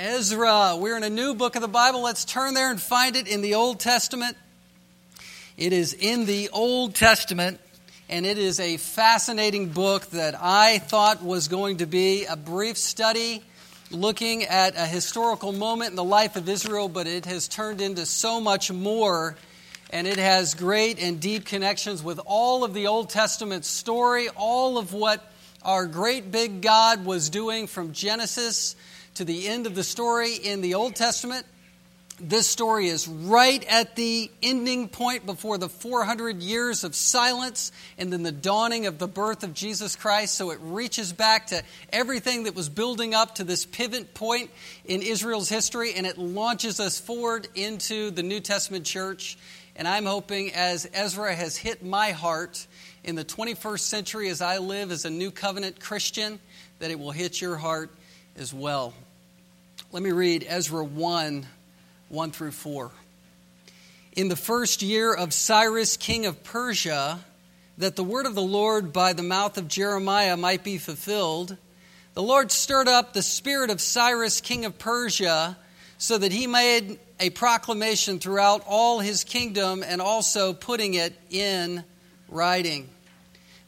Ezra. We're in a new book of the Bible. Let's turn there and find it in the Old Testament. It is in the Old Testament, and it is a fascinating book that I thought was going to be a brief study looking at a historical moment in the life of Israel, but it has turned into so much more, and it has great and deep connections with all of the Old Testament story, all of what our great big God was doing from Genesis to the end of the story in the Old Testament. This story is right at the ending point before the 400 years of silence and then the dawning of the birth of Jesus Christ. So it reaches back to everything that was building up to this pivot point in Israel's history and it launches us forward into the New Testament church. And I'm hoping as Ezra has hit my heart in the 21st century as I live as a new covenant Christian, that it will hit your heart as well. Let me read Ezra 1 1 through 4. In the first year of Cyrus, king of Persia, that the word of the Lord by the mouth of Jeremiah might be fulfilled, the Lord stirred up the spirit of Cyrus, king of Persia, so that he made a proclamation throughout all his kingdom and also putting it in writing.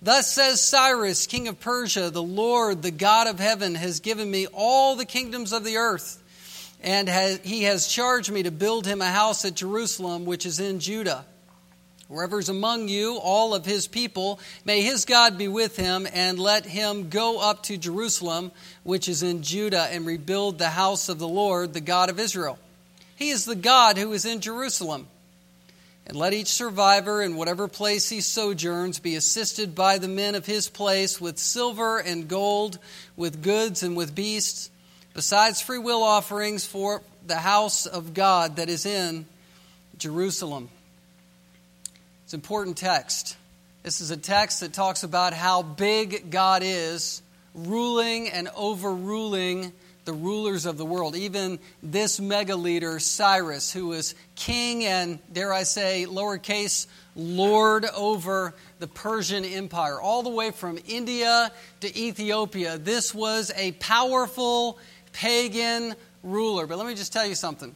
Thus says Cyrus, king of Persia, the Lord, the God of heaven, has given me all the kingdoms of the earth, and has, he has charged me to build him a house at Jerusalem, which is in Judah. Wherever is among you, all of his people, may his God be with him, and let him go up to Jerusalem, which is in Judah, and rebuild the house of the Lord, the God of Israel. He is the God who is in Jerusalem. And let each survivor, in whatever place he sojourns, be assisted by the men of his place with silver and gold, with goods and with beasts, besides free will offerings for the house of God that is in Jerusalem. It's an important text. This is a text that talks about how big God is, ruling and overruling the rulers of the world, even this mega leader, Cyrus, who was king and, dare I say, lowercase, lord over the Persian Empire, all the way from India to Ethiopia. This was a powerful pagan ruler. But let me just tell you something.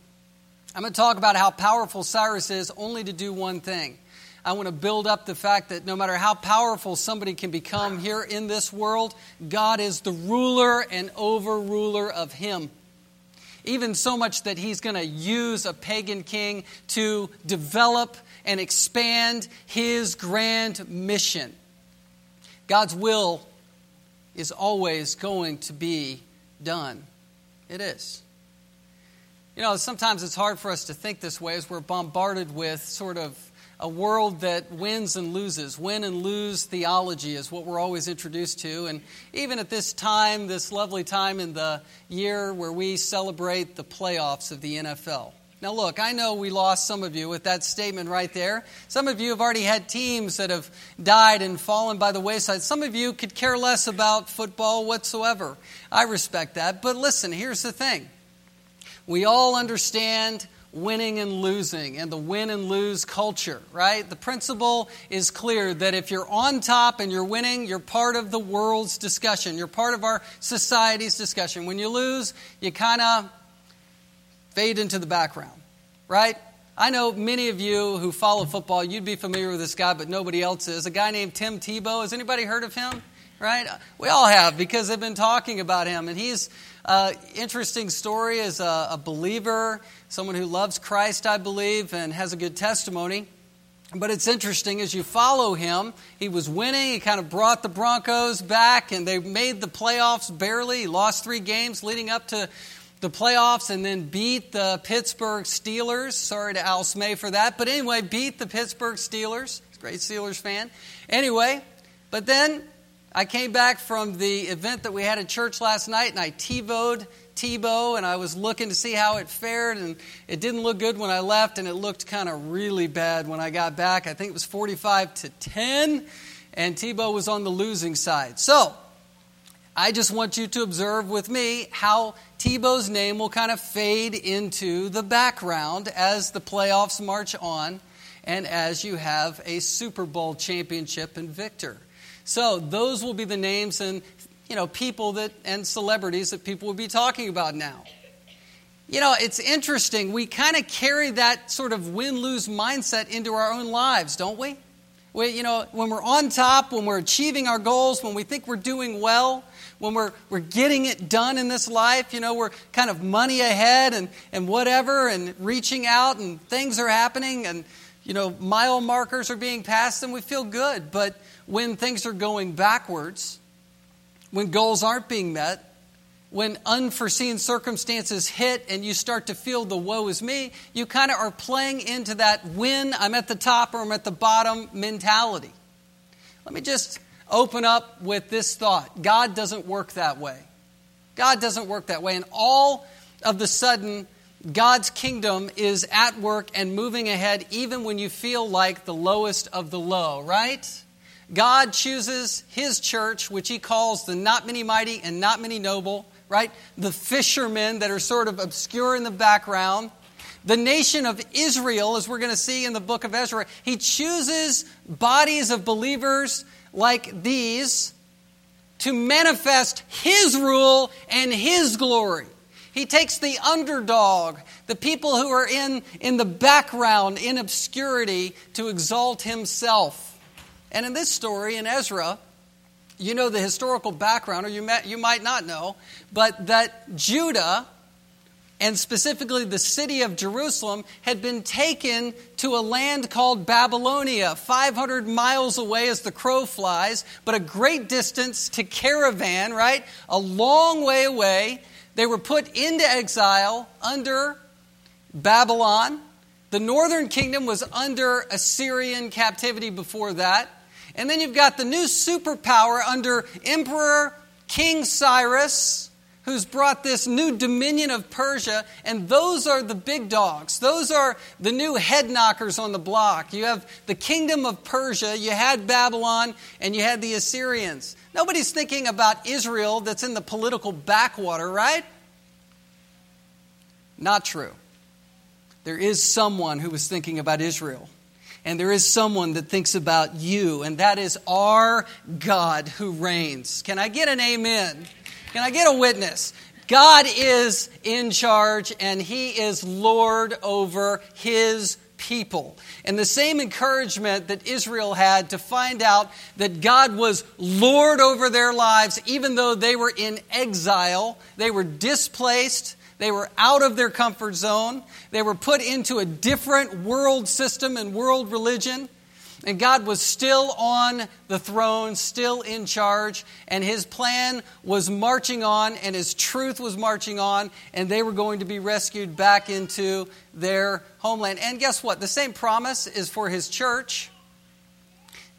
I'm going to talk about how powerful Cyrus is only to do one thing I want to build up the fact that no matter how powerful somebody can become here in this world, God is the ruler and overruler of him. Even so much that he's going to use a pagan king to develop and expand his grand mission. God's will is always going to be done. It is. You know, sometimes it's hard for us to think this way as we're bombarded with sort of a world that wins and loses. Win and lose theology is what we're always introduced to. And even at this time, this lovely time in the year where we celebrate the playoffs of the NFL. Now, look, I know we lost some of you with that statement right there. Some of you have already had teams that have died and fallen by the wayside. Some of you could care less about football whatsoever. I respect that. But listen, here's the thing we all understand winning and losing and the win and lose culture, right? The principle is clear that if you're on top and you're winning, you're part of the world's discussion. You're part of our society's discussion. When you lose, you kind of fade into the background, right? I know many of you who follow football, you'd be familiar with this guy, but nobody else is. A guy named Tim Tebow. Has anybody heard of him? Right? We all have because they've been talking about him. And he's uh, interesting story as a, a believer, someone who loves Christ, I believe, and has a good testimony. But it's interesting as you follow him, he was winning. He kind of brought the Broncos back, and they made the playoffs barely. He lost three games leading up to the playoffs and then beat the Pittsburgh Steelers. Sorry to Al Smay for that. But anyway, beat the Pittsburgh Steelers. Great Steelers fan. Anyway, but then I came back from the event that we had at church last night and I TiVoed Tebow and I was looking to see how it fared and it didn't look good when I left and it looked kind of really bad when I got back. I think it was 45 to 10 and Tebow was on the losing side. So, I just want you to observe with me how Tebow's name will kind of fade into the background as the playoffs march on and as you have a Super Bowl championship and victor. So those will be the names and you know people that and celebrities that people will be talking about now. you know, it's interesting. We kind of carry that sort of win lose mindset into our own lives, don't we? we? You know, when we're on top, when we're achieving our goals, when we think we're doing well, when we're, we're getting it done in this life, you know, we're kind of money ahead and, and whatever, and reaching out, and things are happening, and, you know, mile markers are being passed, and we feel good. But when things are going backwards, when goals aren't being met, when unforeseen circumstances hit and you start to feel the woe is me, you kind of are playing into that when I'm at the top or I'm at the bottom mentality. Let me just open up with this thought God doesn't work that way. God doesn't work that way. And all of the sudden, God's kingdom is at work and moving ahead even when you feel like the lowest of the low, right? God chooses His church, which He calls the not many mighty and not many noble, right? The fishermen that are sort of obscure in the background. The nation of Israel, as we're going to see in the book of Ezra, He chooses bodies of believers like these to manifest His rule and His glory. He takes the underdog, the people who are in, in the background, in obscurity, to exalt Himself. And in this story, in Ezra, you know the historical background, or you, you might not know, but that Judah and specifically the city of Jerusalem, had been taken to a land called Babylonia, 500 miles away as the crow flies, but a great distance to caravan, right? A long way away. They were put into exile under Babylon. The northern kingdom was under Assyrian captivity before that. And then you've got the new superpower under Emperor King Cyrus who's brought this new dominion of Persia, and those are the big dogs. Those are the new head knockers on the block. You have the kingdom of Persia, you had Babylon, and you had the Assyrians. Nobody's thinking about Israel that's in the political backwater, right? Not true. There is someone who was thinking about Israel. And there is someone that thinks about you, and that is our God who reigns. Can I get an amen? Can I get a witness? God is in charge and He is Lord over His people. And the same encouragement that Israel had to find out that God was Lord over their lives, even though they were in exile, they were displaced, they were out of their comfort zone, they were put into a different world system and world religion. And God was still on the throne, still in charge, and his plan was marching on, and his truth was marching on, and they were going to be rescued back into their homeland. And guess what? The same promise is for his church.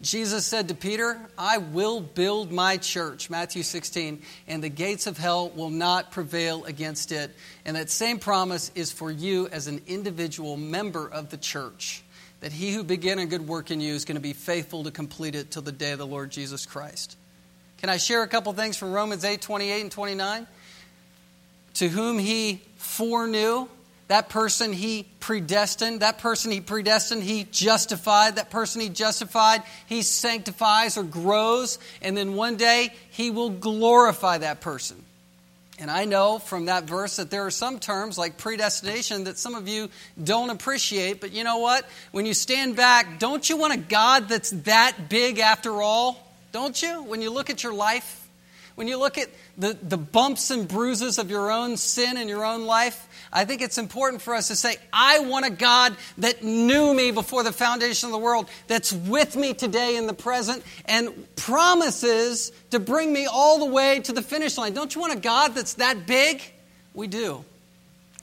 Jesus said to Peter, I will build my church, Matthew 16, and the gates of hell will not prevail against it. And that same promise is for you as an individual member of the church that he who began a good work in you is going to be faithful to complete it till the day of the Lord Jesus Christ. Can I share a couple things from Romans 8 28 and 29? To whom he foreknew, that person he predestined, that person he predestined, he justified, that person he justified, he sanctifies or grows, and then one day he will glorify that person. And I know from that verse that there are some terms like predestination that some of you don't appreciate, but you know what? When you stand back, don't you want a God that's that big after all? Don't you? When you look at your life, when you look at the, the bumps and bruises of your own sin in your own life, I think it's important for us to say, I want a God that knew me before the foundation of the world, that's with me today in the present, and promises to bring me all the way to the finish line. Don't you want a God that's that big? We do.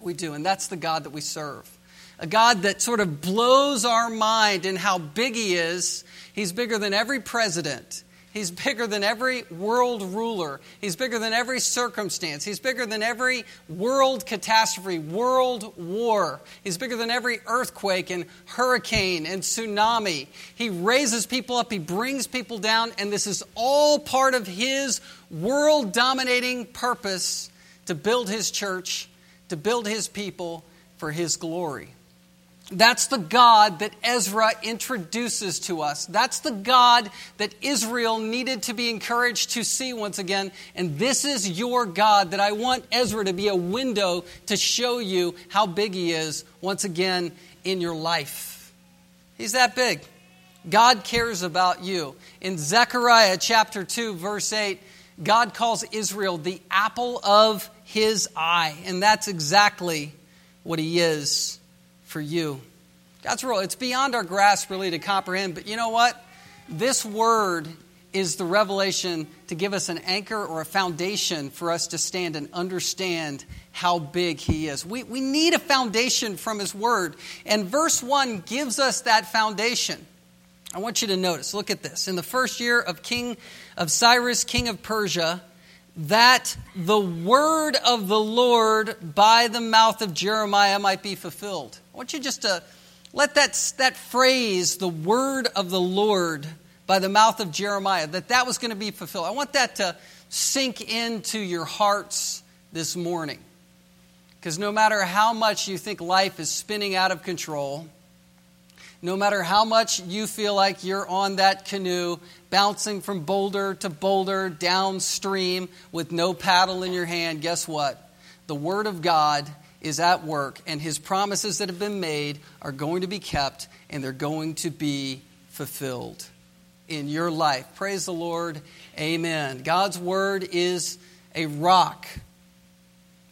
We do. And that's the God that we serve. A God that sort of blows our mind in how big He is. He's bigger than every president. He's bigger than every world ruler. He's bigger than every circumstance. He's bigger than every world catastrophe, world war. He's bigger than every earthquake and hurricane and tsunami. He raises people up, he brings people down, and this is all part of his world dominating purpose to build his church, to build his people for his glory. That's the God that Ezra introduces to us. That's the God that Israel needed to be encouraged to see once again. And this is your God that I want Ezra to be a window to show you how big he is once again in your life. He's that big. God cares about you. In Zechariah chapter 2, verse 8, God calls Israel the apple of his eye. And that's exactly what he is for you. God's rule, it's beyond our grasp really to comprehend, but you know what? This word is the revelation to give us an anchor or a foundation for us to stand and understand how big He is. We, we need a foundation from His Word. And verse 1 gives us that foundation. I want you to notice, look at this. In the first year of King of Cyrus, king of Persia, that the word of the Lord by the mouth of Jeremiah might be fulfilled. I want you just to let that, that phrase, the word of the Lord by the mouth of Jeremiah, that that was going to be fulfilled. I want that to sink into your hearts this morning. Because no matter how much you think life is spinning out of control, no matter how much you feel like you're on that canoe, bouncing from boulder to boulder downstream with no paddle in your hand, guess what? The Word of God is at work, and His promises that have been made are going to be kept, and they're going to be fulfilled in your life. Praise the Lord. Amen. God's Word is a rock,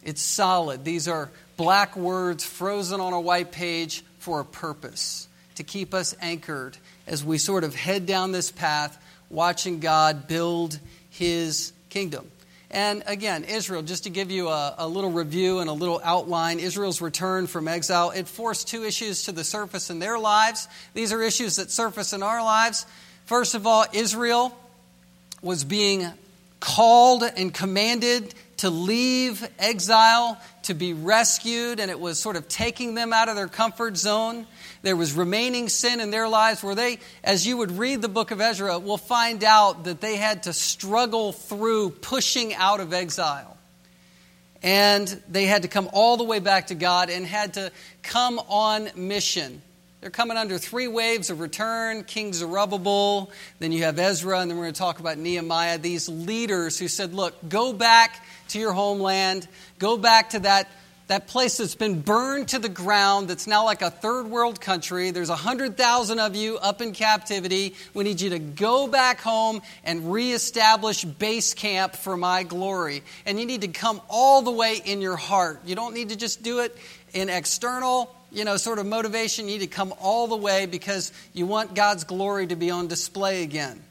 it's solid. These are black words frozen on a white page for a purpose to keep us anchored as we sort of head down this path, watching God build his kingdom. And again, Israel, just to give you a, a, little review and a little outline, Israel's return from exile, it forced two issues to the surface in their lives. These are issues that surface in our lives. First of all, Israel was being called and commanded to leave exile, to be rescued, and it was sort of taking them out of their comfort zone. There was remaining sin in their lives where they, as you would read the book of Ezra, will find out that they had to struggle through pushing out of exile. And they had to come all the way back to God and had to come on mission. They're coming under three waves of return King Zerubbabel, then you have Ezra, and then we're going to talk about Nehemiah. These leaders who said, Look, go back to your homeland, go back to that that place that's been burned to the ground, that's now like a third world country. There's 100,000 of you up in captivity. We need you to go back home and reestablish base camp for my glory. And you need to come all the way in your heart. You don't need to just do it in external, you know, sort of motivation. You need to come all the way because you want God's glory to be on display again.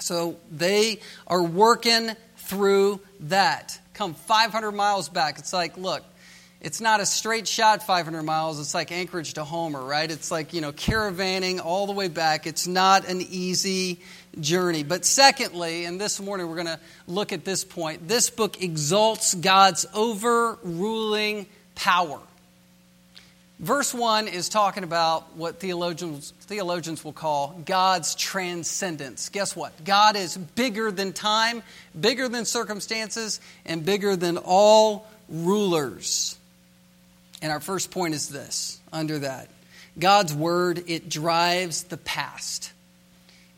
So they are working through that. Come 500 miles back. It's like, look, it's not a straight shot 500 miles. It's like Anchorage to Homer, right? It's like, you know, caravanning all the way back. It's not an easy journey. But secondly, and this morning we're going to look at this point, this book exalts God's overruling power. Verse 1 is talking about what theologians, theologians will call God's transcendence. Guess what? God is bigger than time, bigger than circumstances, and bigger than all rulers. And our first point is this under that God's word, it drives the past.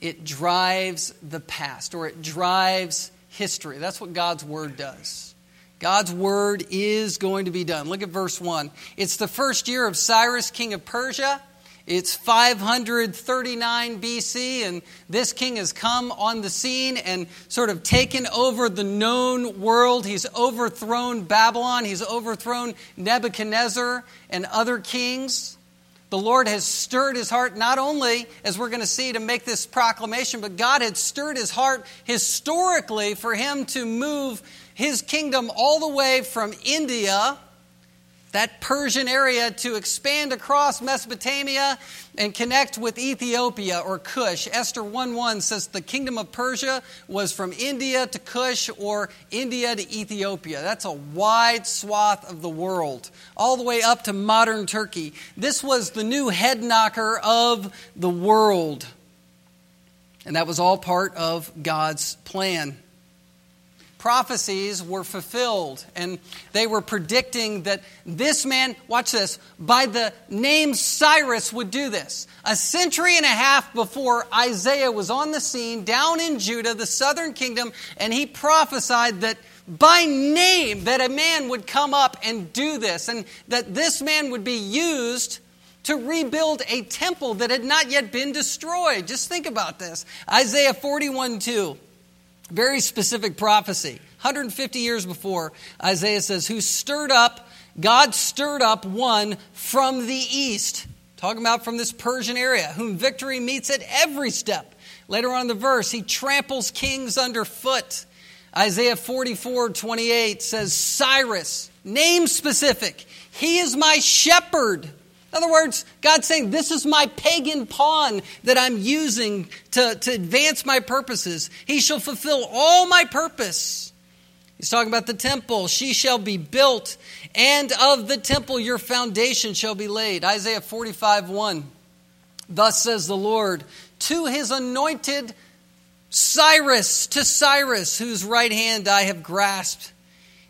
It drives the past, or it drives history. That's what God's word does. God's word is going to be done. Look at verse 1. It's the first year of Cyrus, king of Persia. It's 539 BC, and this king has come on the scene and sort of taken over the known world. He's overthrown Babylon, he's overthrown Nebuchadnezzar and other kings. The Lord has stirred his heart, not only, as we're going to see, to make this proclamation, but God had stirred his heart historically for him to move his kingdom all the way from India that Persian area to expand across Mesopotamia and connect with Ethiopia or Cush. Esther 1:1 says the kingdom of Persia was from India to Cush or India to Ethiopia. That's a wide swath of the world, all the way up to modern Turkey. This was the new head knocker of the world. And that was all part of God's plan. Prophecies were fulfilled. And they were predicting that this man, watch this, by the name Cyrus would do this. A century and a half before Isaiah was on the scene down in Judah, the southern kingdom, and he prophesied that by name that a man would come up and do this, and that this man would be used to rebuild a temple that had not yet been destroyed. Just think about this Isaiah 41 2. Very specific prophecy. 150 years before, Isaiah says, Who stirred up, God stirred up one from the east. Talking about from this Persian area, whom victory meets at every step. Later on in the verse, he tramples kings underfoot. Isaiah 44 28 says, Cyrus, name specific, he is my shepherd. In other words, God's saying, This is my pagan pawn that I'm using to, to advance my purposes. He shall fulfill all my purpose. He's talking about the temple. She shall be built, and of the temple your foundation shall be laid. Isaiah 45 1. Thus says the Lord to his anointed Cyrus, to Cyrus, whose right hand I have grasped.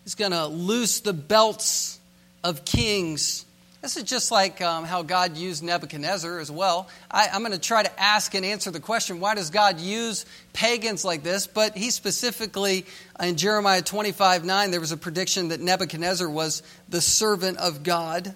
He's going to loose the belts of kings this is just like um, how God used Nebuchadnezzar as well. I, I'm going to try to ask and answer the question why does God use pagans like this? But he specifically, in Jeremiah 25 9, there was a prediction that Nebuchadnezzar was the servant of God.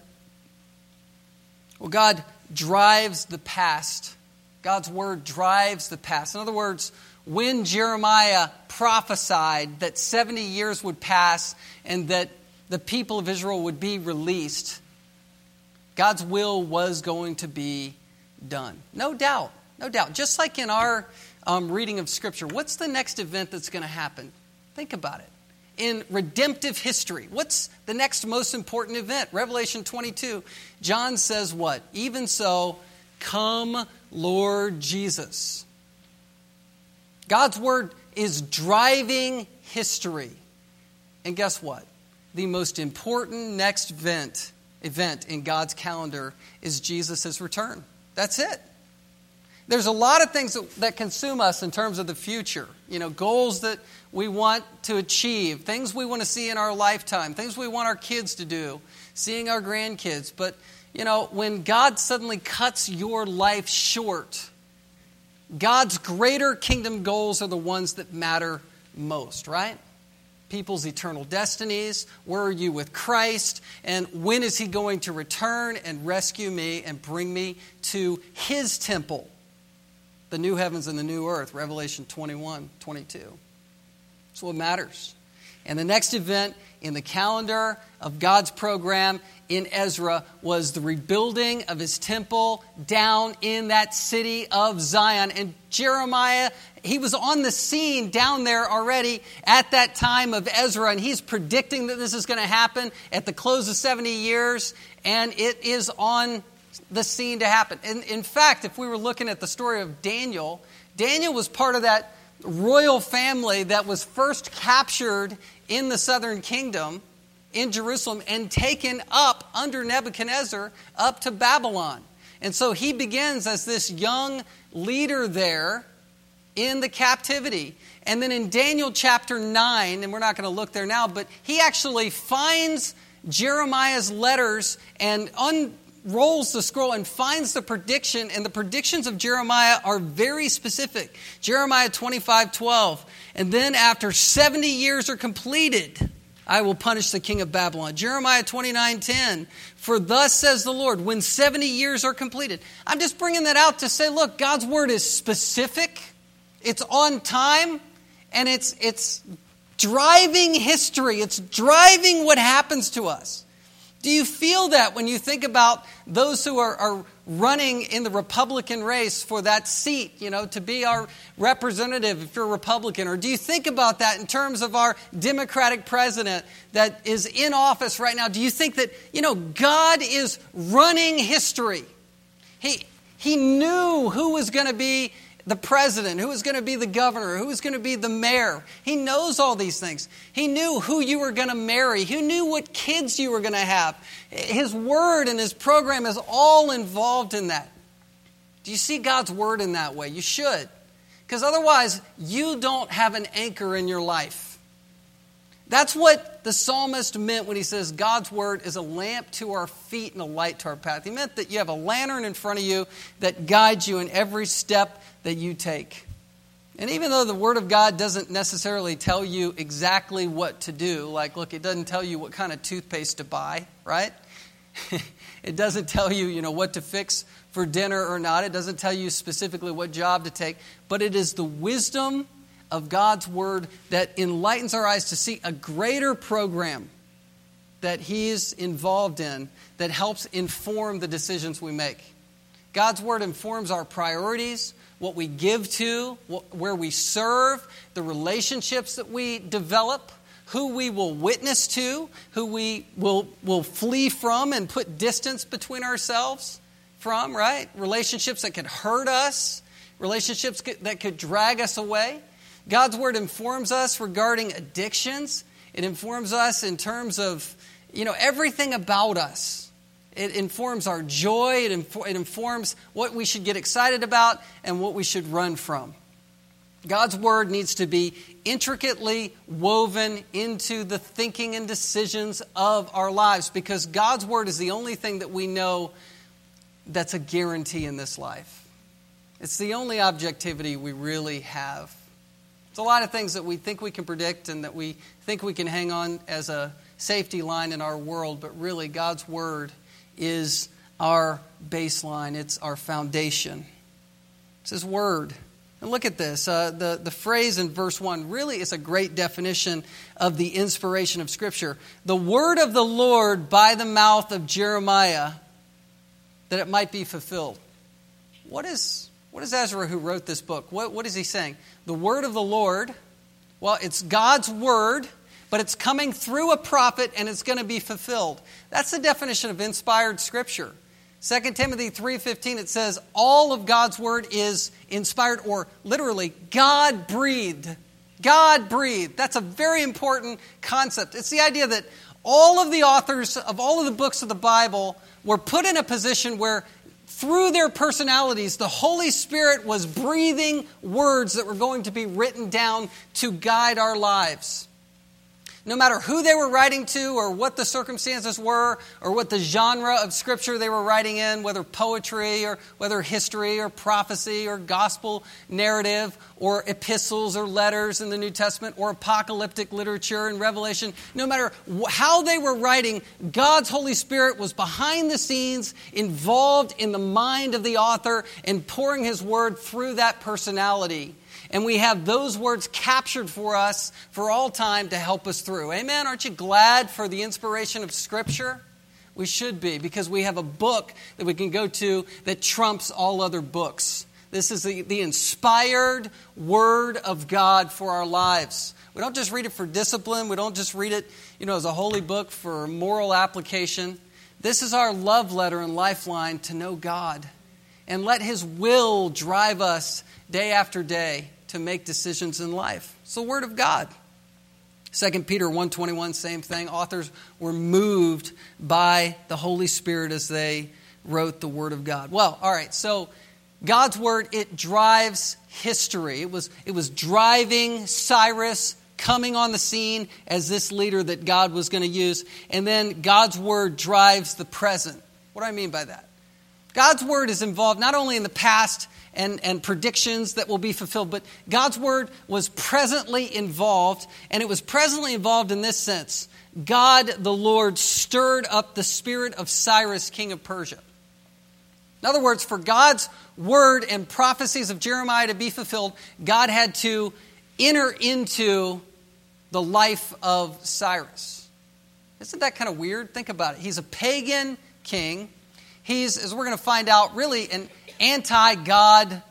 Well, God drives the past. God's word drives the past. In other words, when Jeremiah prophesied that 70 years would pass and that the people of Israel would be released, God's will was going to be done. No doubt. No doubt. Just like in our um, reading of Scripture, what's the next event that's going to happen? Think about it. In redemptive history, what's the next most important event? Revelation 22. John says what? Even so, come, Lord Jesus. God's word is driving history. And guess what? The most important next event event in God's calendar is Jesus' return. That's it. There's a lot of things that, that, consume us in terms of the future. You know, goals that we want to achieve, things we want to see in our lifetime, things we want our kids to do, seeing our grandkids. But, you know, when God suddenly cuts your life short, God's greater kingdom goals are the ones that matter most, right? People's eternal destinies? Where are you with Christ? And when is he going to return and rescue me and bring me to his temple? The new heavens and the new earth, Revelation 21 22. That's what matters. And the next event in the calendar of God's program in Ezra was the rebuilding of his temple down in that city of Zion. And Jeremiah, he was on the scene down there already at that time of Ezra, and he's predicting that this is going to happen at the close of 70 years, and it is on the scene to happen. In, in fact, if we were looking at the story of Daniel, Daniel was part of that royal family that was first captured in the southern kingdom in Jerusalem and taken up under Nebuchadnezzar up to Babylon. And so he begins as this young leader there in the captivity. And then in Daniel chapter 9, and we're not going to look there now, but he actually finds Jeremiah's letters and unrolls the scroll and finds the prediction. And the predictions of Jeremiah are very specific. Jeremiah 25 12. And then after 70 years are completed, I will punish the king of Babylon. Jeremiah 29 10. For thus says the Lord, when 70 years are completed. I'm just bringing that out to say, look, God's word is specific, it's on time, and it's, it's driving history, it's driving what happens to us. Do you feel that when you think about those who are, are running in the Republican race for that seat, you know, to be our representative if you're a Republican? Or do you think about that in terms of our Democratic president that is in office right now? Do you think that, you know, God is running history? He, he knew who was going to be the president, who was going to be the governor, who was going to be the mayor. He knows all these things. He knew who you were going to marry. He knew what kids you were going to have. His word and his program is all involved in that. Do you see God's word in that way? You should. Because otherwise, you don't have an anchor in your life. That's what the psalmist meant when he says God's word is a lamp to our feet and a light to our path. He meant that you have a lantern in front of you that guides you in every step that you take. And even though the Word of God doesn't necessarily tell you exactly what to do, like, look, it doesn't tell you what kind of toothpaste to buy, right? it doesn't tell you, you know, what to fix for dinner or not. It doesn't tell you specifically what job to take. But it is the wisdom of God's Word that enlightens our eyes to see a greater program that He's involved in that helps inform the decisions we make. God's Word informs our priorities, what we give to, where we serve, the relationships that we develop, who we will witness to, who we will, will flee from and put distance between ourselves from, right? Relationships that could hurt us, relationships that could drag us away. God's Word informs us regarding addictions. It informs us in terms of, you know, everything about us. It informs our joy. It, it informs what we should get excited about and what we should run from. God's Word needs to be intricately woven into the thinking and decisions of our lives because God's Word is the only thing that we know that's a guarantee in this life. It's the only objectivity we really have. It's a lot of things that we think we can predict and that we think we can hang on as a safety line in our world, but really, God's Word is our baseline, it's our foundation. It's His Word. And look at this. Uh, the, the phrase in verse 1 really is a great definition of the inspiration of Scripture. The Word of the Lord by the mouth of Jeremiah, that it might be fulfilled. What is, what is Ezra who wrote this book? What, what is he saying? the word of the Lord, well, it's God's word, but it's coming through a prophet and it's going to be fulfilled. That's the definition of inspired scripture. 2 Timothy 3:15 it says all of God's word is inspired or literally God breathed. God breathed. That's a very important concept. It's the idea that all of the authors of all of the books of the Bible were put in a position where through their personalities, the Holy Spirit was breathing words that were going to be written down to guide our lives no matter who they were writing to or what the circumstances were or what the genre of scripture they were writing in, whether poetry or whether history or prophecy or gospel narrative or epistles or letters in the New Testament or apocalyptic literature in Revelation, no matter how they were writing, God's Holy Spirit was behind the scenes, involved in the mind of the author, and pouring his word through that personality and we have those words captured for us for all time to help us through. Amen? Aren't you glad for the inspiration of Scripture? We should be, because we have a book that we can go to that trumps all other books. This is the, the inspired Word of God for our lives. We don't just read it for discipline, we don't just read it you know, as a holy book for moral application. This is our love letter and lifeline to know God and let His will drive us day after day to make decisions in life. It's the Word of God. 2 Peter 1:21 same thing authors were moved by the Holy Spirit as they wrote the word of God. Well, all right. So God's word it drives history. It was it was driving Cyrus coming on the scene as this leader that God was going to use. And then God's word drives the present. What do I mean by that? God's word is involved not only in the past and, and predictions that will be fulfilled. But God's word was presently involved, and it was presently involved in this sense God the Lord stirred up the spirit of Cyrus, king of Persia. In other words, for God's word and prophecies of Jeremiah to be fulfilled, God had to enter into the life of Cyrus. Isn't that kind of weird? Think about it. He's a pagan king. He's, as we're going to find out, really an anti God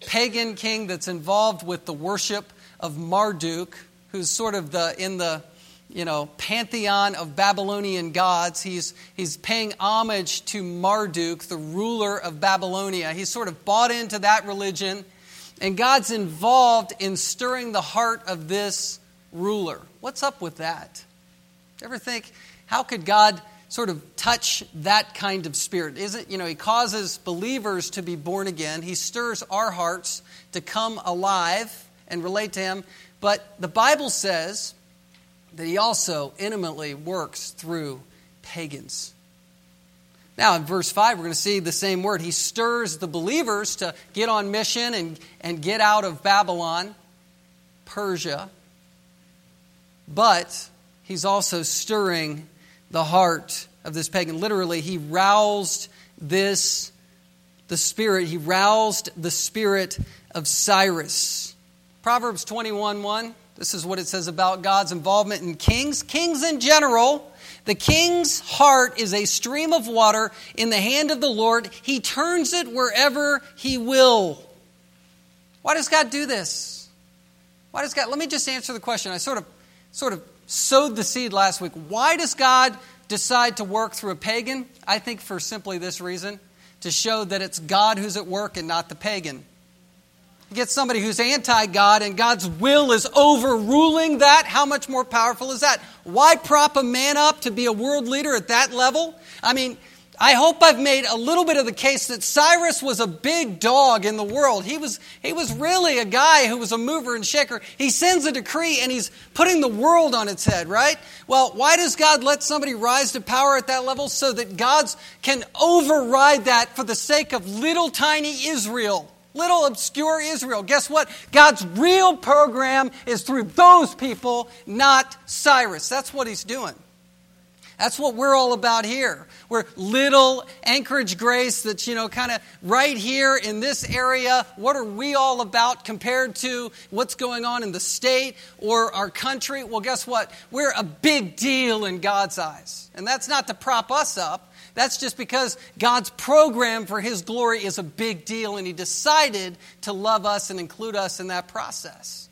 pagan king that's involved with the worship of Marduk, who's sort of the in the you know pantheon of Babylonian gods. He's he's paying homage to Marduk, the ruler of Babylonia. He's sort of bought into that religion, and God's involved in stirring the heart of this ruler. What's up with that? Ever think how could God sort of touch that kind of spirit. Isn't, you know, he causes believers to be born again. He stirs our hearts to come alive and relate to him. But the Bible says that he also intimately works through pagans. Now, in verse 5, we're going to see the same word. He stirs the believers to get on mission and, and get out of Babylon, Persia. But he's also stirring the heart of this pagan. Literally, he roused this, the spirit, he roused the spirit of Cyrus. Proverbs 21 1, this is what it says about God's involvement in kings. Kings in general the king's heart is a stream of water in the hand of the Lord. He turns it wherever he will. Why does God do this? Why does God Let me just answer the question. I sort of sort of sowed the seed last week. Why does God decide to work through a pagan? I think for simply this reason, to show that it's God who's at work and not the pagan You get somebody who's anti God and God's will is overruling that, how much more powerful is that? Why prop a man up to be a world leader at that level? I mean, I hope I've made a little bit of the case that Cyrus was a big dog in the world. He was, he was really a guy who was a mover and shaker. He sends a decree and he's putting the world on its head, right? Well, why does God let somebody rise to power at that level? So that God's can override that for the sake of little tiny Israel little obscure Israel. Guess what? God's real program is through those people, not Cyrus. That's what he's doing. That's what we're all about here. We're little Anchorage Grace that's, you know, kind of right here in this area. What are we all about compared to what's going on in the state or our country? Well, guess what? We're a big deal in God's eyes. And that's not to prop us up. That's just because God's program for His glory is a big deal, and He decided to love us and include us in that process.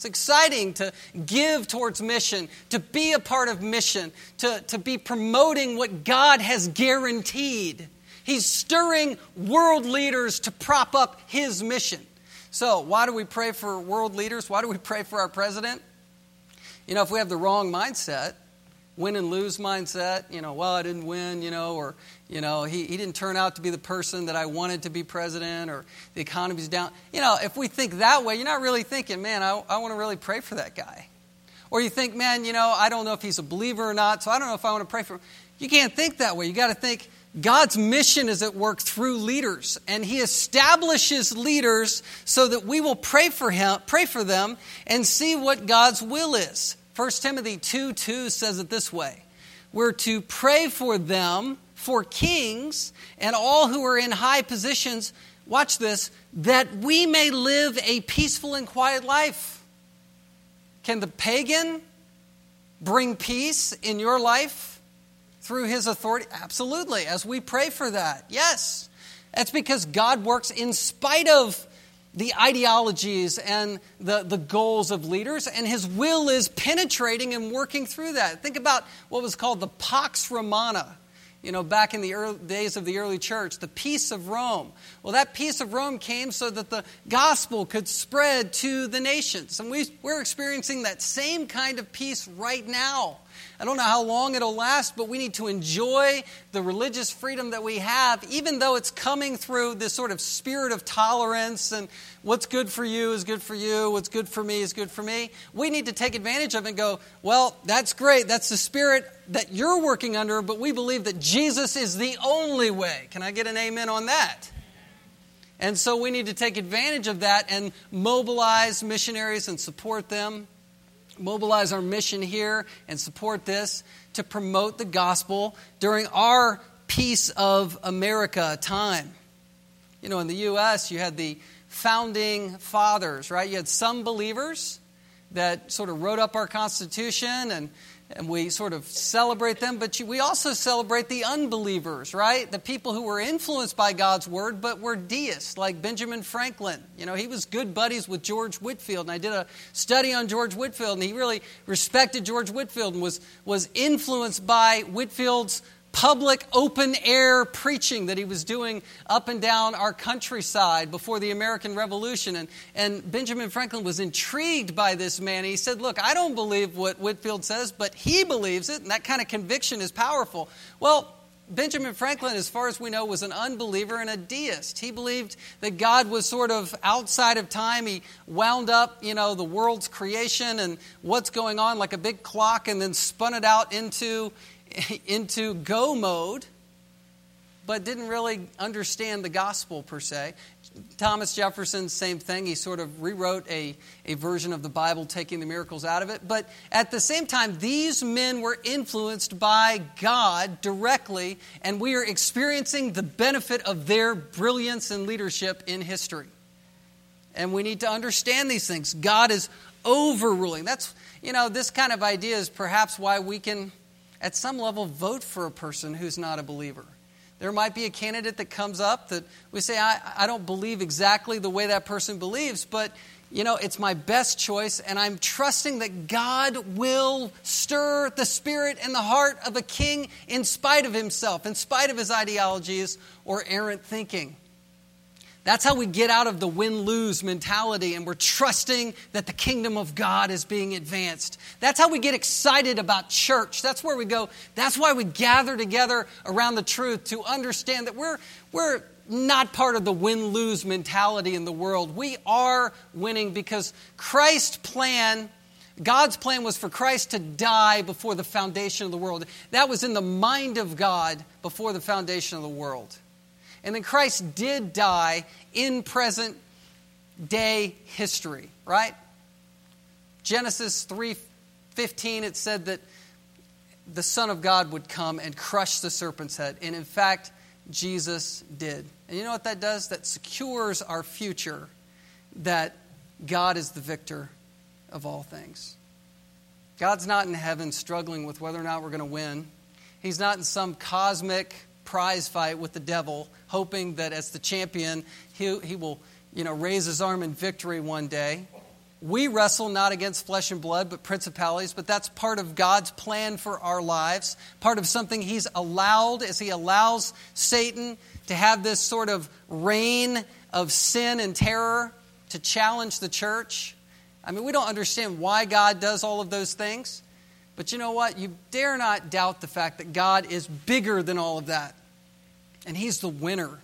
It's exciting to give towards mission, to be a part of mission, to, to be promoting what God has guaranteed. He's stirring world leaders to prop up His mission. So, why do we pray for world leaders? Why do we pray for our president? You know, if we have the wrong mindset, win and lose mindset, you know, well, I didn't win, you know, or, you know, he, he didn't turn out to be the person that I wanted to be president, or the economy's down. You know, if we think that way, you're not really thinking, man, I, I want to really pray for that guy. Or you think, man, you know, I don't know if he's a believer or not, so I don't know if I want to pray for him. You can't think that way. You got to think God's mission is at work through leaders, and He establishes leaders so that we will pray for him, pray for them, and see what God's will is. 1 Timothy 2 2 says it this way We're to pray for them, for kings, and all who are in high positions. Watch this, that we may live a peaceful and quiet life. Can the pagan bring peace in your life through his authority? Absolutely, as we pray for that. Yes. That's because God works in spite of the ideologies and the, the goals of leaders, and his will is penetrating and working through that. Think about what was called the Pax Romana, you know, back in the early days of the early church, the peace of Rome. Well, that peace of Rome came so that the gospel could spread to the nations. And we, we're experiencing that same kind of peace right now. I don't know how long it'll last, but we need to enjoy the religious freedom that we have, even though it's coming through this sort of spirit of tolerance and what's good for you is good for you, what's good for me is good for me. We need to take advantage of it and go, well, that's great. That's the spirit that you're working under, but we believe that Jesus is the only way. Can I get an amen on that? And so we need to take advantage of that and mobilize missionaries and support them mobilize our mission here and support this to promote the gospel during our Peace of America time. You know, in the U.S., you had the founding fathers, right? You had some believers that sort of wrote up our Constitution and and we sort of celebrate them, but we also celebrate the unbelievers, right? The people who were influenced by God's word but were deists, like Benjamin Franklin. You know, he was good buddies with George Whitefield, and I did a study on George Whitefield, and he really respected George Whitefield and was, was influenced by Whitefield's public open air preaching that he was doing up and down our countryside before the American Revolution. And, and Benjamin Franklin was intrigued by this man. He said, Look, I don't believe what Whitefield says, but he believes it, and that kind of conviction is powerful. Well, Benjamin Franklin, as far as we know, was an unbeliever and a deist. He believed that God was sort of outside of time. He wound up, you know, the world's creation and what's going on like a big clock and then spun it out into, into go mode, but didn't really understand the gospel per se. Thomas Jefferson, same thing. He sort of rewrote a, a version of the Bible, taking the miracles out of it. But at the same time, these men were influenced by God directly, and we are experiencing the benefit of their brilliance and leadership in history. And we need to understand these things. God is overruling. That's, you know, this kind of idea is perhaps why we can, at some level, vote for a person who's not a believer. There might be a candidate that comes up that we say, I, I don't believe exactly the way that person believes, but you know, it's my best choice, and I'm trusting that God will stir the spirit and the heart of a king in spite of himself, in spite of his ideologies or errant thinking. That's how we get out of the win lose mentality and we're trusting that the kingdom of God is being advanced. That's how we get excited about church. That's where we go. That's why we gather together around the truth to understand that we're, we're not part of the win lose mentality in the world. We are winning because Christ's plan. God's plan was for Christ to die before the foundation of the world. That was in the mind of God before the foundation of the world. And then Christ did die in present day history, right? Genesis 3:15 it said that the son of God would come and crush the serpent's head. And in fact, Jesus did. And you know what that does? That secures our future that God is the victor of all things. God's not in heaven struggling with whether or not we're going to win. He's not in some cosmic prize fight with the devil, hoping that as the champion, he, he will you know, raise his arm in victory one day. We wrestle not against flesh and blood, but principalities, but that's part of God's plan for our lives, part of something He's allowed as He allows Satan to have this sort of reign of sin and terror to challenge the church. I mean, we don't understand why God does all of those things, but you know what? You dare not doubt the fact that God is bigger than all of that and he's the winner.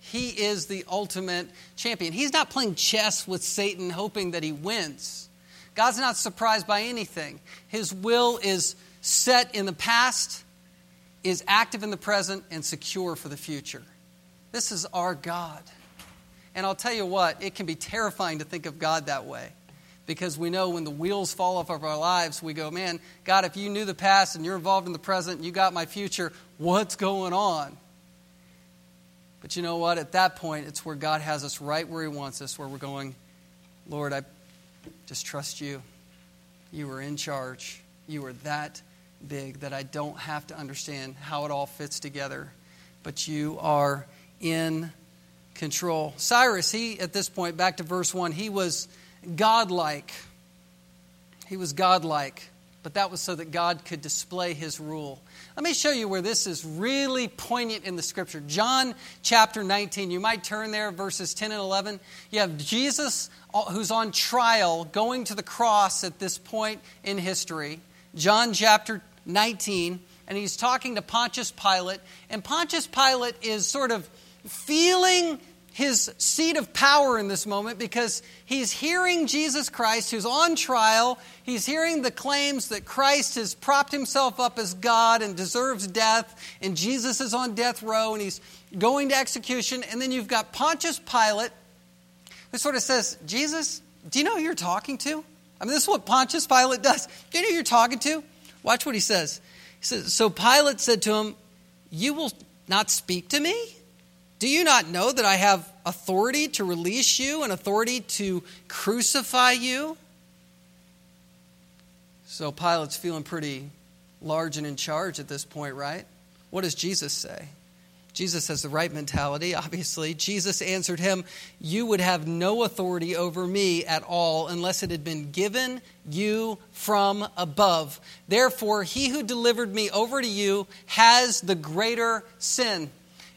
He is the ultimate champion. He's not playing chess with Satan hoping that he wins. God's not surprised by anything. His will is set in the past, is active in the present, and secure for the future. This is our God. And I'll tell you what, it can be terrifying to think of God that way because we know when the wheels fall off of our lives, we go, man, God, if you knew the past and you're involved in the present and you got my future, what's going on? But you know what? At that point, it's where God has us right where He wants us, where we're going, Lord, I just trust you. You are in charge. You are that big that I don't have to understand how it all fits together, but you are in control. Cyrus, he, at this point, back to verse 1, he was godlike. He was godlike, but that was so that God could display his rule. Let me show you where this is really poignant in the scripture. John chapter 19. You might turn there, verses 10 and 11. You have Jesus uh, who's on trial going to the cross at this point in history. John chapter 19. And he's talking to Pontius Pilate. And Pontius Pilate is sort of feeling his seat of power in this moment because he's hearing Jesus Christ, who's on trial. He's hearing the claims that Christ has propped himself up as God and deserves death, and Jesus is on death row and he's going to execution. And then you've got Pontius Pilate, who sort of says, Jesus, do you know who you're talking to? I mean, this is what Pontius Pilate does. Do you know who you're talking to? Watch what he says. He says, So Pilate said to him, You will not speak to me? Do you not know that I have authority to release you and authority to crucify you? So Pilate's feeling pretty large and in charge at this point, right? What does Jesus say? Jesus has the right mentality, obviously. Jesus answered him, You would have no authority over me at all unless it had been given you from above. Therefore, he who delivered me over to you has the greater sin.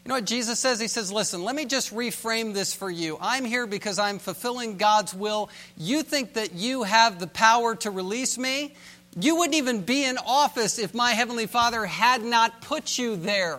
You know what Jesus says? He says, Listen, let me just reframe this for you. I'm here because I'm fulfilling God's will. You think that you have the power to release me? You wouldn't even be in office if my Heavenly Father had not put you there.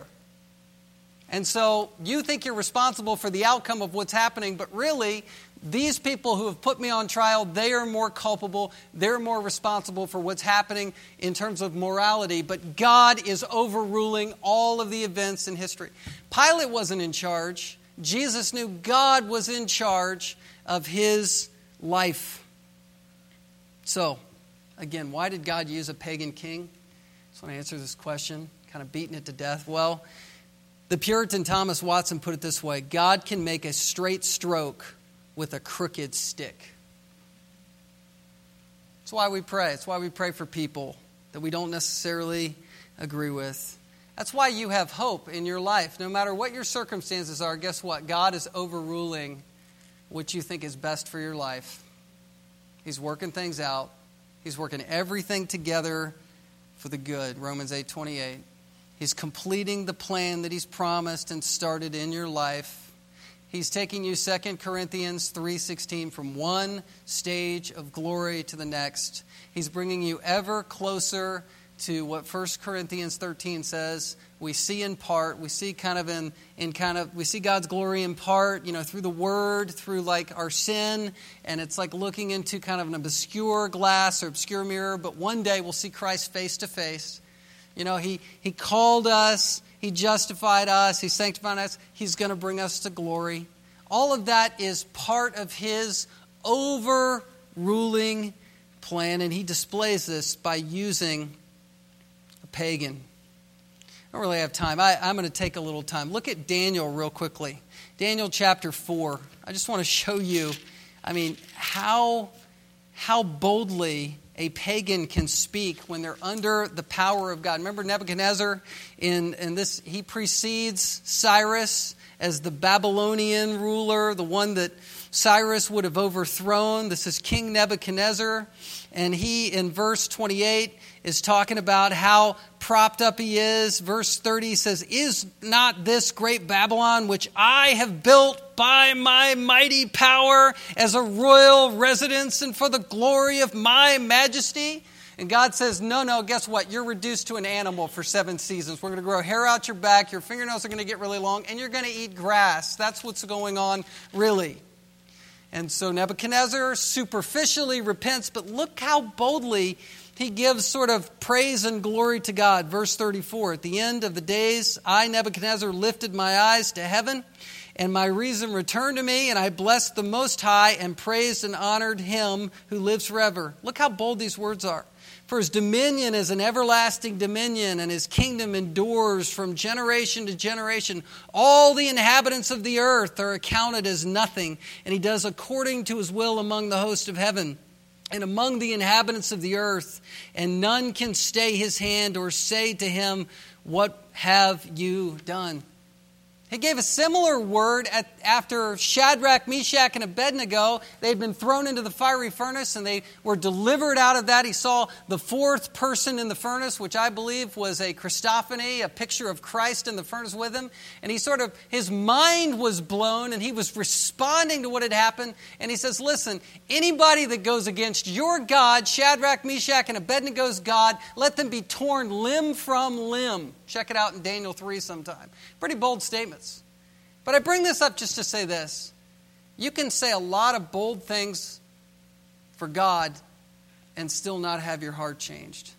And so you think you're responsible for the outcome of what's happening, but really, these people who have put me on trial, they are more culpable. They're more responsible for what's happening in terms of morality. But God is overruling all of the events in history. Pilate wasn't in charge. Jesus knew God was in charge of his life. So, again, why did God use a pagan king? I just want to answer this question, kind of beating it to death. Well, the Puritan Thomas Watson put it this way God can make a straight stroke with a crooked stick. That's why we pray. It's why we pray for people that we don't necessarily agree with. That's why you have hope in your life. No matter what your circumstances are, guess what? God is overruling what you think is best for your life. He's working things out. He's working everything together for the good. Romans 8:28. He's completing the plan that he's promised and started in your life. He's taking you 2 Corinthians 3:16 from one stage of glory to the next. He's bringing you ever closer to what 1 Corinthians 13 says. We see in part, we see kind of in, in kind of, we see God's glory in part, you know, through the word, through like our sin, and it's like looking into kind of an obscure glass or obscure mirror, but one day we'll see Christ face to face. You know, he, he called us, He justified us, He sanctified us, He's going to bring us to glory. All of that is part of His overruling plan, and He displays this by using a pagan. I don't really have time. I, I'm going to take a little time. Look at Daniel real quickly. Daniel chapter 4. I just want to show you, I mean, how, how boldly a pagan can speak when they're under the power of God. Remember Nebuchadnezzar in, in this, he precedes Cyrus as the Babylonian ruler, the one that Cyrus would have overthrown. This is King Nebuchadnezzar. And he, in verse 28, is talking about how propped up he is. Verse 30 says, Is not this great Babylon, which I have built by my mighty power as a royal residence and for the glory of my majesty? And God says, No, no, guess what? You're reduced to an animal for seven seasons. We're going to grow hair out your back, your fingernails are going to get really long, and you're going to eat grass. That's what's going on, really. And so Nebuchadnezzar superficially repents, but look how boldly he gives sort of praise and glory to God. Verse 34 At the end of the days, I, Nebuchadnezzar, lifted my eyes to heaven, and my reason returned to me, and I blessed the Most High and praised and honored him who lives forever. Look how bold these words are. For his dominion is an everlasting dominion, and his kingdom endures from generation to generation. All the inhabitants of the earth are accounted as nothing, and he does according to his will among the host of heaven and among the inhabitants of the earth, and none can stay his hand or say to him, What have you done? He gave a similar word at, after Shadrach, Meshach, and Abednego. They'd been thrown into the fiery furnace and they were delivered out of that. He saw the fourth person in the furnace, which I believe was a Christophany, a picture of Christ in the furnace with him. And he sort of, his mind was blown and he was responding to what had happened. And he says, Listen, anybody that goes against your God, Shadrach, Meshach, and Abednego's God, let them be torn limb from limb. Check it out in Daniel 3 sometime. Pretty bold statements. But I bring this up just to say this. You can say a lot of bold things for God and still not have your heart changed.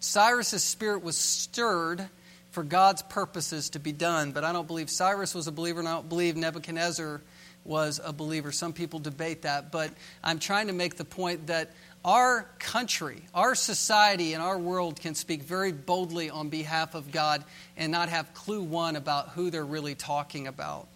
Cyrus's spirit was stirred for God's purposes to be done, but I don't believe Cyrus was a believer, and I don't believe Nebuchadnezzar was a believer. Some people debate that, but I'm trying to make the point that our country, our society, and our world can speak very boldly on behalf of God and not have clue one about who they're really talking about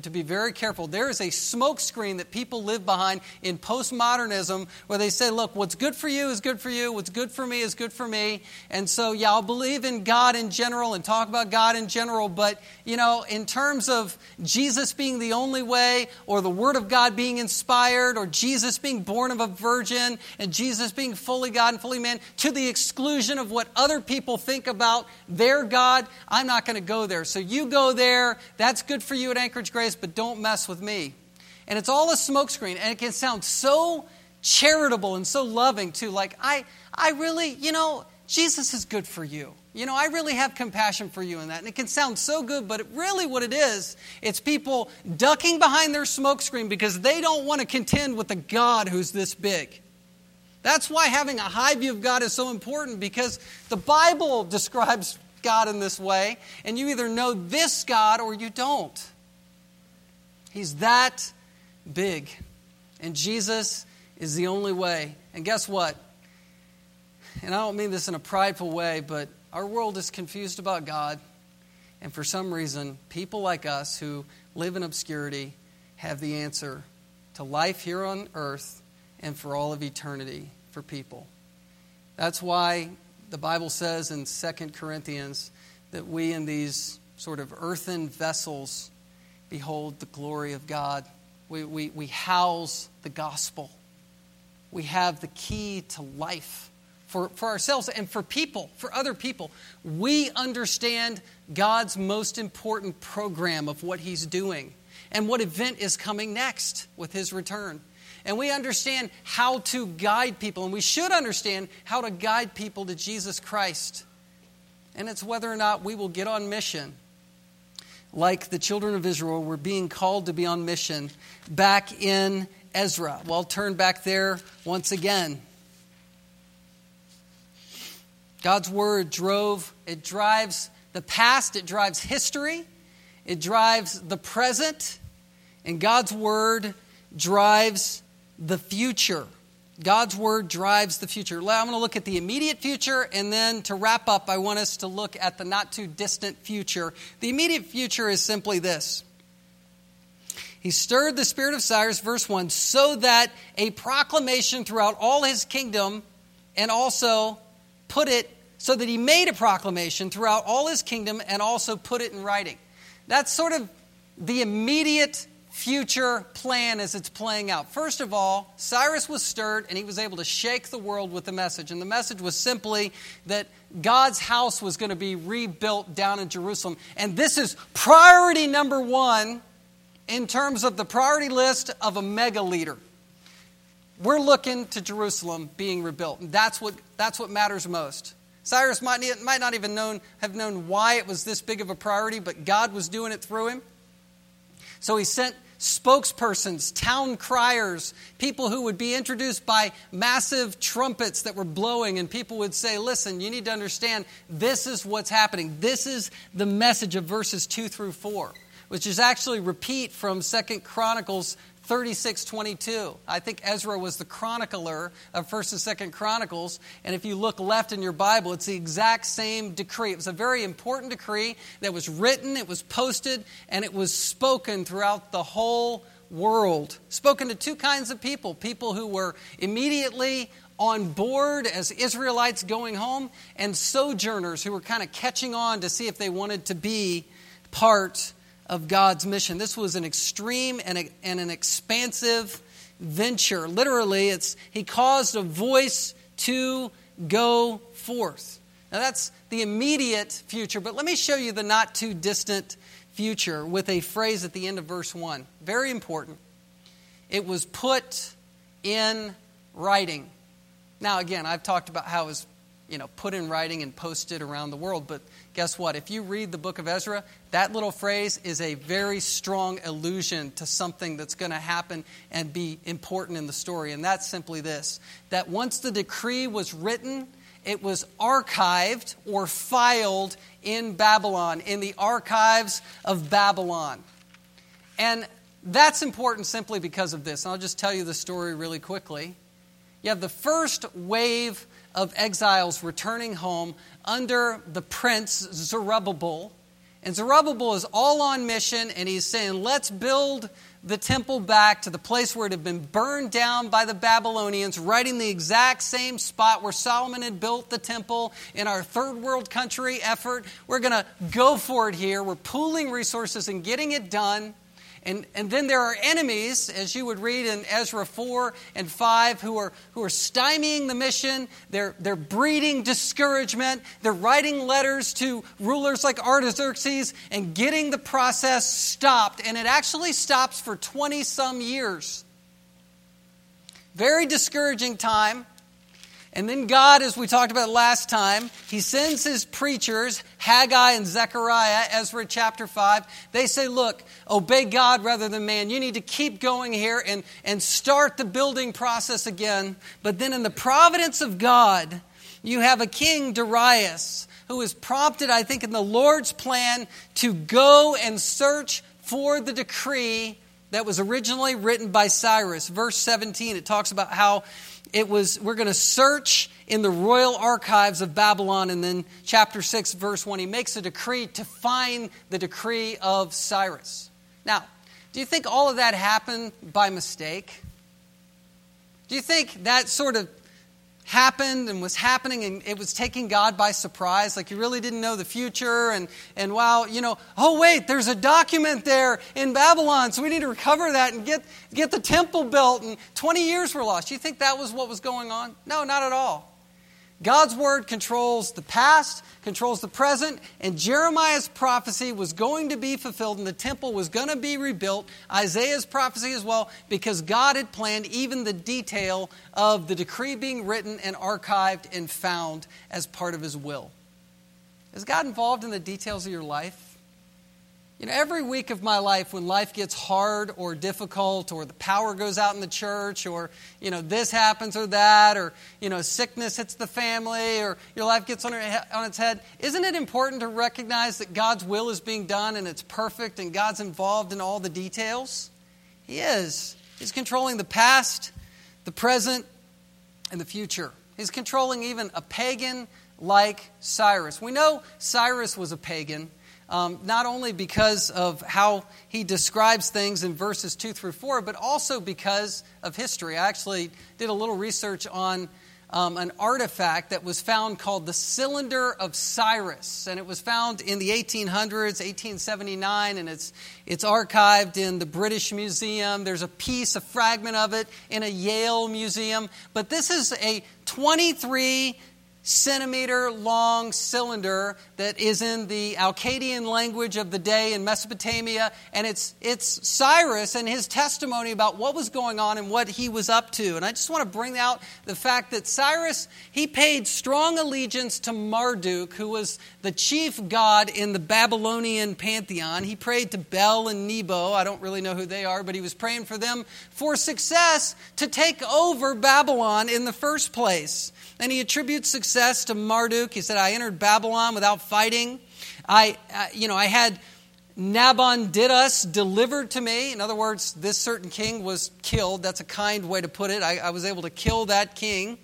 have to be very careful. There is a smokescreen that people live behind in postmodernism where they say, look, what's good for you is good for you, what's good for me is good for me. And so, yeah, I'll believe in God in general and talk about God in general, but, you know, in terms of Jesus being the only way, or the Word of God being inspired, or Jesus being born of a virgin, and Jesus being fully God and fully man, to the exclusion of what other people think about their God, I'm not going to go there. So you go there, that's good for you at Anchorage Grace, but don't mess with me. And it's all a smokescreen, and it can sound so charitable and so loving too. Like, I, I really, you know, Jesus is good for you. You know, I really have compassion for you in that. And it can sound so good, but it really what it is, it's people ducking behind their smokescreen because they don't want to contend with a God who's this big. That's why having a high view of God is so important because the Bible describes God in this way, and you either know this God or you don't. He's that big. And Jesus is the only way. And guess what? and I don't mean this in a prideful way, but our world is confused about God. And for some reason, people like us who live in obscurity have the answer to life here on earth and for all of eternity for people. That's why the Bible says in 2 Corinthians that we, in these sort of earthen vessels, behold the glory of God. We, we, we house the gospel. We have the key to life for, for ourselves and for people, for other people. We understand God's most important program of what He's doing and what event is coming next with His return. And we understand how to guide people, and we should understand how to guide people to Jesus Christ. And it's whether or not we will get on mission. Like the children of Israel were being called to be on mission back in Ezra. Well, turn back there once again. God's word drove, it drives the past, it drives history, it drives the present, and God's word drives the future. God's word drives the future. I'm going to look at the immediate future, and then to wrap up, I want us to look at the not too distant future. The immediate future is simply this He stirred the spirit of Cyrus, verse 1, so that a proclamation throughout all his kingdom and also put it so that he made a proclamation throughout all his kingdom and also put it in writing. That's sort of the immediate future plan as it's playing out. First of all, Cyrus was stirred and he was able to shake the world with the message. And the message was simply that God's house was going to be rebuilt down in Jerusalem. And this is priority number one in terms of the priority list of a mega leader. We're looking to Jerusalem being rebuilt. And that's what, that's what matters most. Cyrus might, might not even known, have known why it was this big of a priority, but God was doing it through him. So he sent spokespersons, town criers, people who would be introduced by massive trumpets that were blowing, and people would say, Listen, you need to understand this is what's happening. This is the message of verses 2 through 4, which is actually repeat from Second Chronicles 3622. I think Ezra was the chronicler of 1st and 2nd Chronicles. And if you look left in your Bible, it's the exact same decree. It was a very important decree that was written, it was posted, and it was spoken throughout the whole world. Spoken to two kinds of people people who were immediately on board as Israelites going home, and sojourners who were kind of catching on to see if they wanted to be part of God's mission. This was an extreme and, a, and an expansive venture. Literally, it's he caused a voice to go forth. Now that's the immediate future, but let me show you the not too distant future with a phrase at the end of verse 1. Very important. It was put in writing. Now again, I've talked about how it was, you know, put in writing and posted around the world, but guess what? If you read the book of Ezra, that little phrase is a very strong allusion to something that's going to happen and be important in the story. And that's simply this that once the decree was written, it was archived or filed in Babylon, in the archives of Babylon. And that's important simply because of this. And I'll just tell you the story really quickly. You have the first wave of exiles returning home under the prince Zerubbabel. And Zerubbabel is all on mission, and he's saying, let's build the temple back to the place where it had been burned down by the Babylonians, right in the exact same spot where Solomon had built the temple in our third world country effort. We're going to go for it here. We're pooling resources and getting it done. And, and then there are enemies, as you would read in Ezra 4 and 5, who are, who are stymieing the mission. They're, they're breeding discouragement. They're writing letters to rulers like Artaxerxes and getting the process stopped. And it actually stops for 20 some years. Very discouraging time. And then God, as we talked about last time, He sends His preachers, Haggai and Zechariah, Ezra chapter 5. They say, Look, obey God rather than man. You need to keep going here and, and start the building process again. But then, in the providence of God, you have a king, Darius, who is prompted, I think, in the Lord's plan to go and search for the decree that was originally written by Cyrus. Verse 17, it talks about how it was we're going to search in the royal archives of Babylon and then chapter 6 verse 1 he makes a decree to find the decree of Cyrus. Now, do you think all of that happened by mistake? Do you think that sort of happened and was happening and it was taking God by surprise. Like you really didn't know the future. And, and wow, you know, oh, wait, there's a document there in Babylon, so we need to recover that and get, get the temple built. And 20 years were lost. You think that was what was going on? No, not at all. God's word controls the past, controls the present, and Jeremiah's prophecy was going to be fulfilled and the temple was going to be rebuilt. Isaiah's prophecy as well, because God had planned even the detail of the decree being written and archived and found as part of his will. Is God involved in the details of your life? You know, every week of my life, when life gets hard or difficult, or the power goes out in the church, or, you know, this happens or that, or, you know, sickness hits the family, or your life gets on, its head, isn't it important to recognize that God's will is being done and it's perfect and God's involved in all the details? He is. He's controlling the past, the present, and the future. He's controlling even a pagan like Cyrus. We know Cyrus was a pagan um, not only because of how he describes things in verses 2 through 4, but also because of history. I actually did a little research on um, an artifact that was found called the Cylinder of Cyrus. And it was found in the 1800s, 1879, and it's, it's archived in the British Museum. There's a piece, a fragment of it in a Yale museum. But this is a 23 centimeter long cylinder that is in the Akkadian language of the day in Mesopotamia. And it's, it's Cyrus and his testimony about what was going on and what he was up to. And I just want to bring out the fact that Cyrus, he paid strong allegiance to Marduk, who was the chief god in the Babylonian pantheon. He prayed to Bel and Nebo. I don't really know who they are, but he was praying for them for success to take over Babylon in the first place. And he attributes success to Marduk. He said, I entered Babylon without fighting. I, uh, you know, I had Nabonidus delivered to me. In other words, this certain king was killed. That's a kind way to put it. I, I was able to kill that king.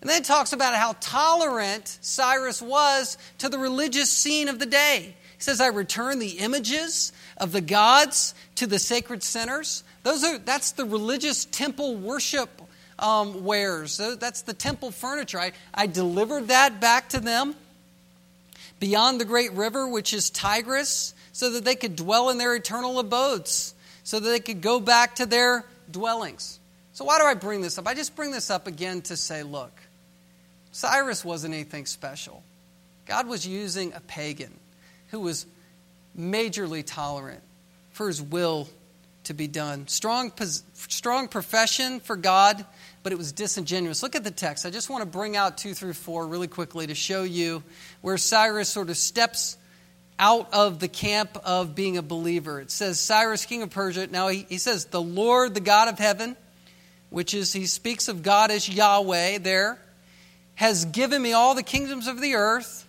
And then it talks about how tolerant Cyrus was to the religious scene of the day. He says, I return the images of the gods to the sacred centers. Those are, that's the religious temple worship um, wares. That's the temple furniture. I, I delivered that back to them beyond the great river, which is Tigris, so that they could dwell in their eternal abodes, so that they could go back to their dwellings. So, why do I bring this up? I just bring this up again to say, look, Cyrus wasn't anything special. God was using a pagan who was majorly tolerant for his will to be done. Strong, strong profession for God, but it was disingenuous. Look at the text. I just want to bring out 2 through 4 really quickly to show you where Cyrus sort of steps out of the camp of being a believer. It says, Cyrus, king of Persia. Now he, he says, the Lord, the God of heaven, which is, he speaks of God as Yahweh there, has given me all the kingdoms of the earth,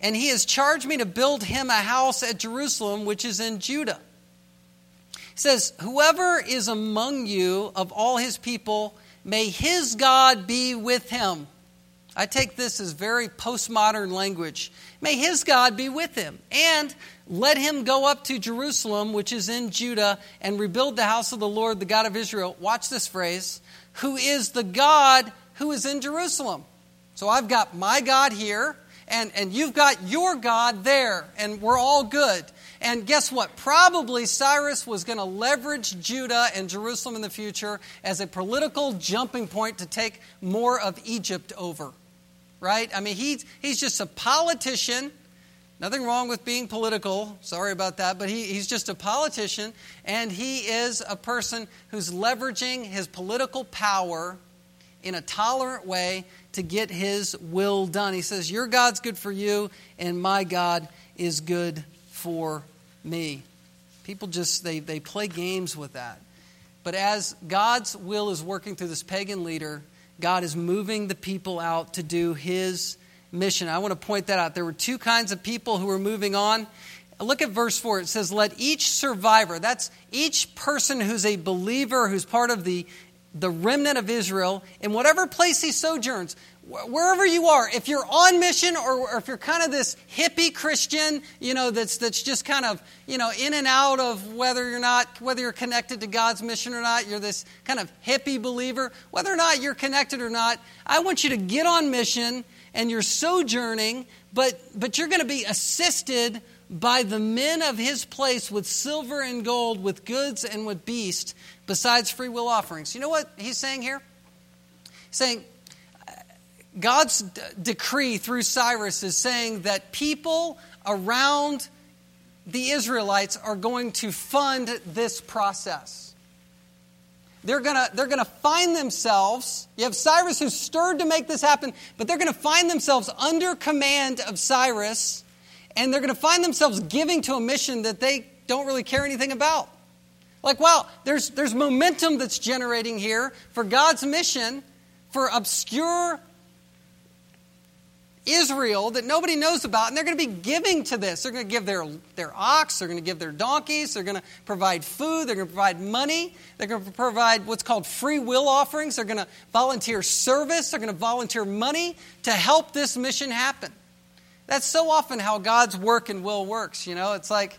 and he has charged me to build him a house at Jerusalem, which is in Judah. He says, Whoever is among you of all his people, may his God be with him. I take this as very postmodern language. May his God be with him. And let him go up to Jerusalem, which is in Judah, and rebuild the house of the Lord, the God of Israel. Watch this phrase who is the God who is in Jerusalem. So I've got my God here, and, and you've got your God there, and we're all good. And guess what? Probably Cyrus was going to leverage Judah and Jerusalem in the future as a political jumping point to take more of Egypt over. Right? I mean, he's, he's just a politician. Nothing wrong with being political. Sorry about that. But he, he's just a politician, and he is a person who's leveraging his political power in a tolerant way to get his will done. He says, Your God's good for you, and my God is good for me. People just, they, they play games with that. But as God's will is working through this pagan leader, God is moving the people out to do his mission. I want to point that out. There were two kinds of people who were moving on. Look at verse 4. It says, Let each survivor, that's each person who's a believer, who's part of the, the remnant of Israel, in whatever place he sojourns, wherever you are, if you're on mission or, if you're kind of this hippie Christian, you know, that's, that's just kind of, you know, in and out of whether you're not, whether you're connected to God's mission or not, you're this kind of hippie believer, whether or not you're connected or not, I want you to get on mission and you're sojourning, but, but you're going to be assisted by the men of his place with silver and gold, with goods and with beasts, besides free will offerings. You know what he's saying here? He's saying, God's d- decree through Cyrus is saying that people around the Israelites are going to fund this process. They're going to they're to find themselves, you have Cyrus who's stirred to make this happen, but they're going to find themselves under command of Cyrus, and they're going to find themselves giving to a mission that they don't really care anything about. Like, wow, there's, there's momentum that's generating here for God's mission for obscure Israel that nobody knows about, and they're going to be giving to this. They're going to give their, their ox, they're going to give their donkeys, they're going to provide food, they're going to provide money, they're going to provide what's called free will offerings, they're going to volunteer service, they're going to volunteer money to help this mission happen. That's so often how God's work and will works, you know? It's like,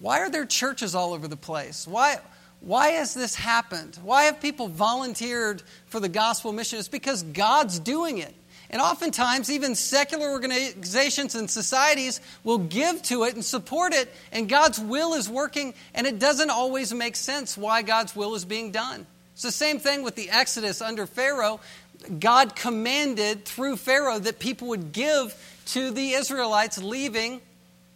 why are there churches all over the place? Why, why has this happened? Why have people volunteered for the gospel mission? It's because God's doing it. And oftentimes, even secular organizations and societies will give to it and support it, and God's will is working, and it doesn't always make sense why God's will is being done. It's the same thing with the Exodus under Pharaoh. God commanded through Pharaoh that people would give to the Israelites leaving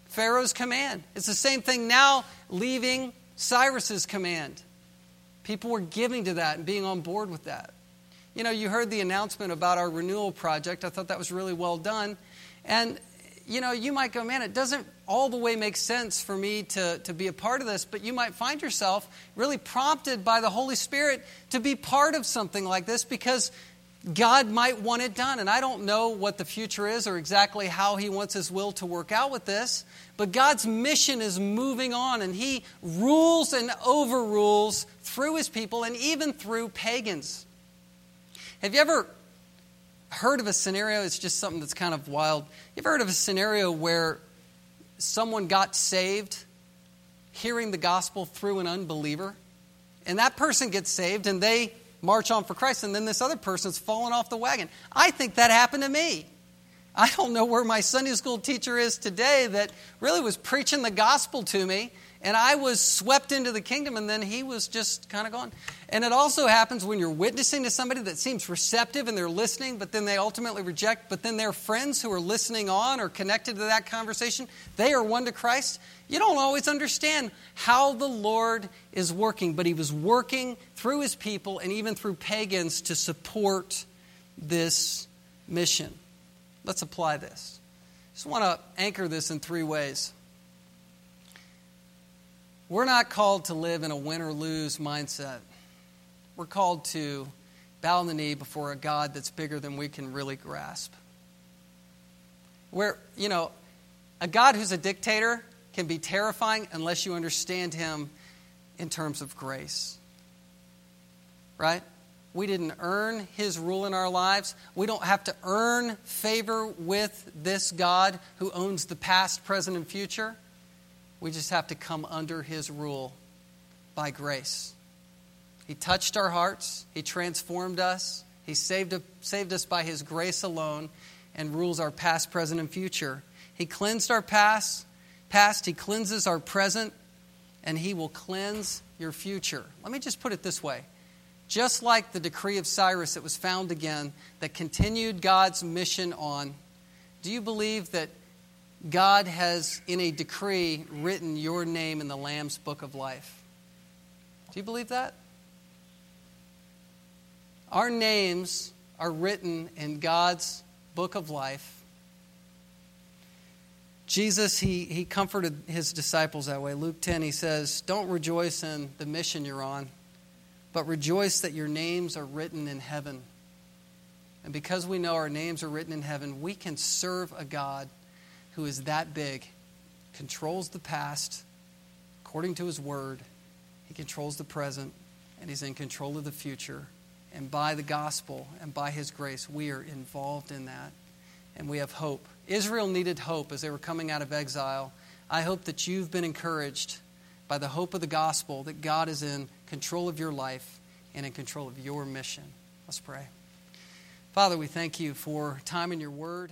Pharaoh's command. It's the same thing now leaving Cyrus's command. People were giving to that and being on board with that. You know, you heard the announcement about our renewal project. I thought that was really well done. And, you know, you might go, man, it doesn't all the way make sense for me to, to be a part of this, but you might find yourself really prompted by the Holy Spirit to be part of something like this because God might want it done. And I don't know what the future is or exactly how He wants His will to work out with this, but God's mission is moving on, and He rules and overrules through His people and even through pagans. Have you ever heard of a scenario? It's just something that's kind of wild. You ever heard of a scenario where someone got saved hearing the gospel through an unbeliever? And that person gets saved and they march on for Christ, and then this other person's fallen off the wagon. I think that happened to me. I don't know where my Sunday school teacher is today that really was preaching the gospel to me and I was swept into the kingdom, and then he was just kind of gone. And it also happens when you're witnessing to somebody that seems receptive and they're listening, but then they ultimately reject, but then their friends who are listening on or connected to that conversation, they are won to Christ. You don't always understand how the Lord is working, but he was working through his people and even through pagans to support this mission. Let's apply this. Just want to anchor this in three ways. We're not called to live in a win or lose mindset. We're called to bow the knee before a God that's bigger than we can really grasp. Where, you know, a God who's a dictator can be terrifying unless you understand him in terms of grace. Right? We didn't earn his rule in our lives. We don't have to earn favor with this God who owns the past, present, and future. We just have to come under His rule by grace. He touched our hearts, He transformed us, He saved, saved us by His grace alone, and rules our past, present, and future. He cleansed our past, past, He cleanses our present, and He will cleanse your future. Let me just put it this way. Just like the decree of Cyrus that was found again, that continued God's mission on, do you believe that God has, in a decree, written your name in the Lamb's book of life. Do you believe that? Our names are written in God's book of life. Jesus, he, he comforted his disciples that way. Luke 10, he says, Don't rejoice in the mission you're on, but rejoice that your names are written in heaven. And because we know our names are written in heaven, we can serve a God who is that big, controls the past according to his word, he controls the present, and he's in control of the future. And by the gospel and by his grace, we are involved in that. And we have hope. Israel needed hope as they were coming out of exile. I hope that you've been encouraged by the hope of the gospel that God is in control of your life and in control of your mission. Let's pray. Father, we thank you for time in your word.